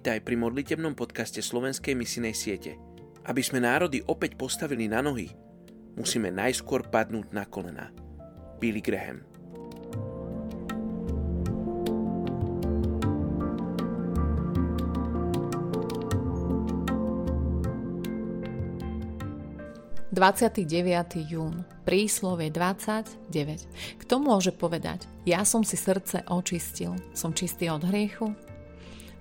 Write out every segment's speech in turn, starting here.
Vítaj pri modlitebnom podcaste Slovenskej misinej siete. Aby sme národy opäť postavili na nohy, musíme najskôr padnúť na kolená. Billy Graham ...29. jún, príslovie 29. Kto môže povedať, ja som si srdce očistil, som čistý od hriechu,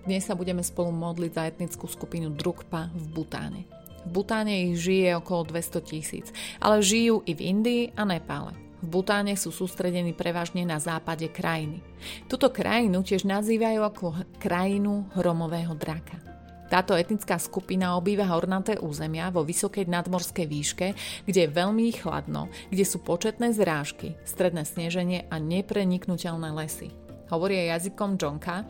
dnes sa budeme spolu modliť za etnickú skupinu Drukpa v Butáne. V Butáne ich žije okolo 200 tisíc, ale žijú i v Indii a Nepále. V Butáne sú sústredení prevažne na západe krajiny. Tuto krajinu tiež nazývajú ako krajinu hromového draka. Táto etnická skupina obýva hornaté územia vo vysokej nadmorskej výške, kde je veľmi chladno, kde sú početné zrážky, stredné sneženie a nepreniknutelné lesy. Hovoria jazykom Džonka,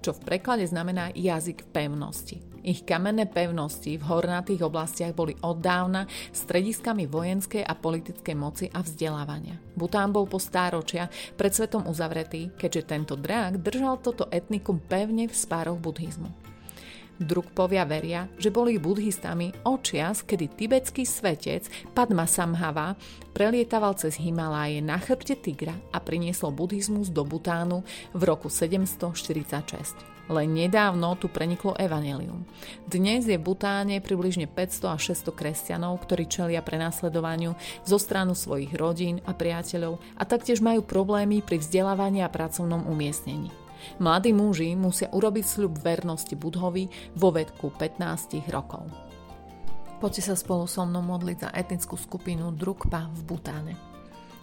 čo v preklade znamená jazyk pevnosti. Ich kamenné pevnosti v hornatých oblastiach boli od dávna strediskami vojenskej a politickej moci a vzdelávania. Bután bol po stáročia pred svetom uzavretý, keďže tento drák držal toto etnikum pevne v spároch buddhizmu. Drukpovia veria, že boli buddhistami očias, kedy tibetský svetec Padma Samhava prelietaval cez Himaláje na chrbte tigra a priniesol buddhizmus do Butánu v roku 746. Len nedávno tu preniklo evanelium. Dnes je v Butáne približne 500 až 600 kresťanov, ktorí čelia prenasledovaniu zo stranu svojich rodín a priateľov a taktiež majú problémy pri vzdelávaní a pracovnom umiestnení. Mladí muži musia urobiť sľub vernosti Budhovi vo vedku 15 rokov. Poďte sa spolu so mnou modliť za etnickú skupinu Drukpa v Butáne.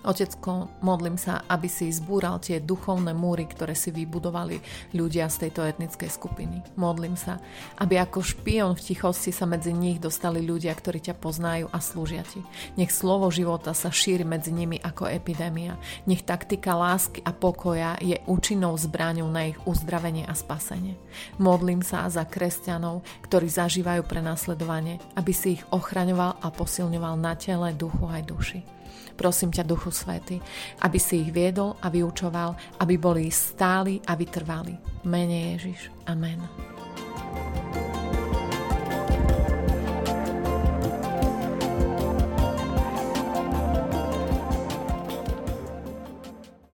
Otecko, modlím sa, aby si zbúral tie duchovné múry, ktoré si vybudovali ľudia z tejto etnickej skupiny. Modlím sa, aby ako špion v tichosti sa medzi nich dostali ľudia, ktorí ťa poznajú a slúžia ti. Nech slovo života sa šíri medzi nimi ako epidémia. Nech taktika lásky a pokoja je účinnou zbraňou na ich uzdravenie a spasenie. Modlím sa za kresťanov, ktorí zažívajú prenasledovanie, aby si ich ochraňoval a posilňoval na tele, duchu aj duši. Prosím ťa, Duchu Svety, aby si ich viedol a vyučoval, aby boli stáli a vytrvali. Mene Ježiš. Amen.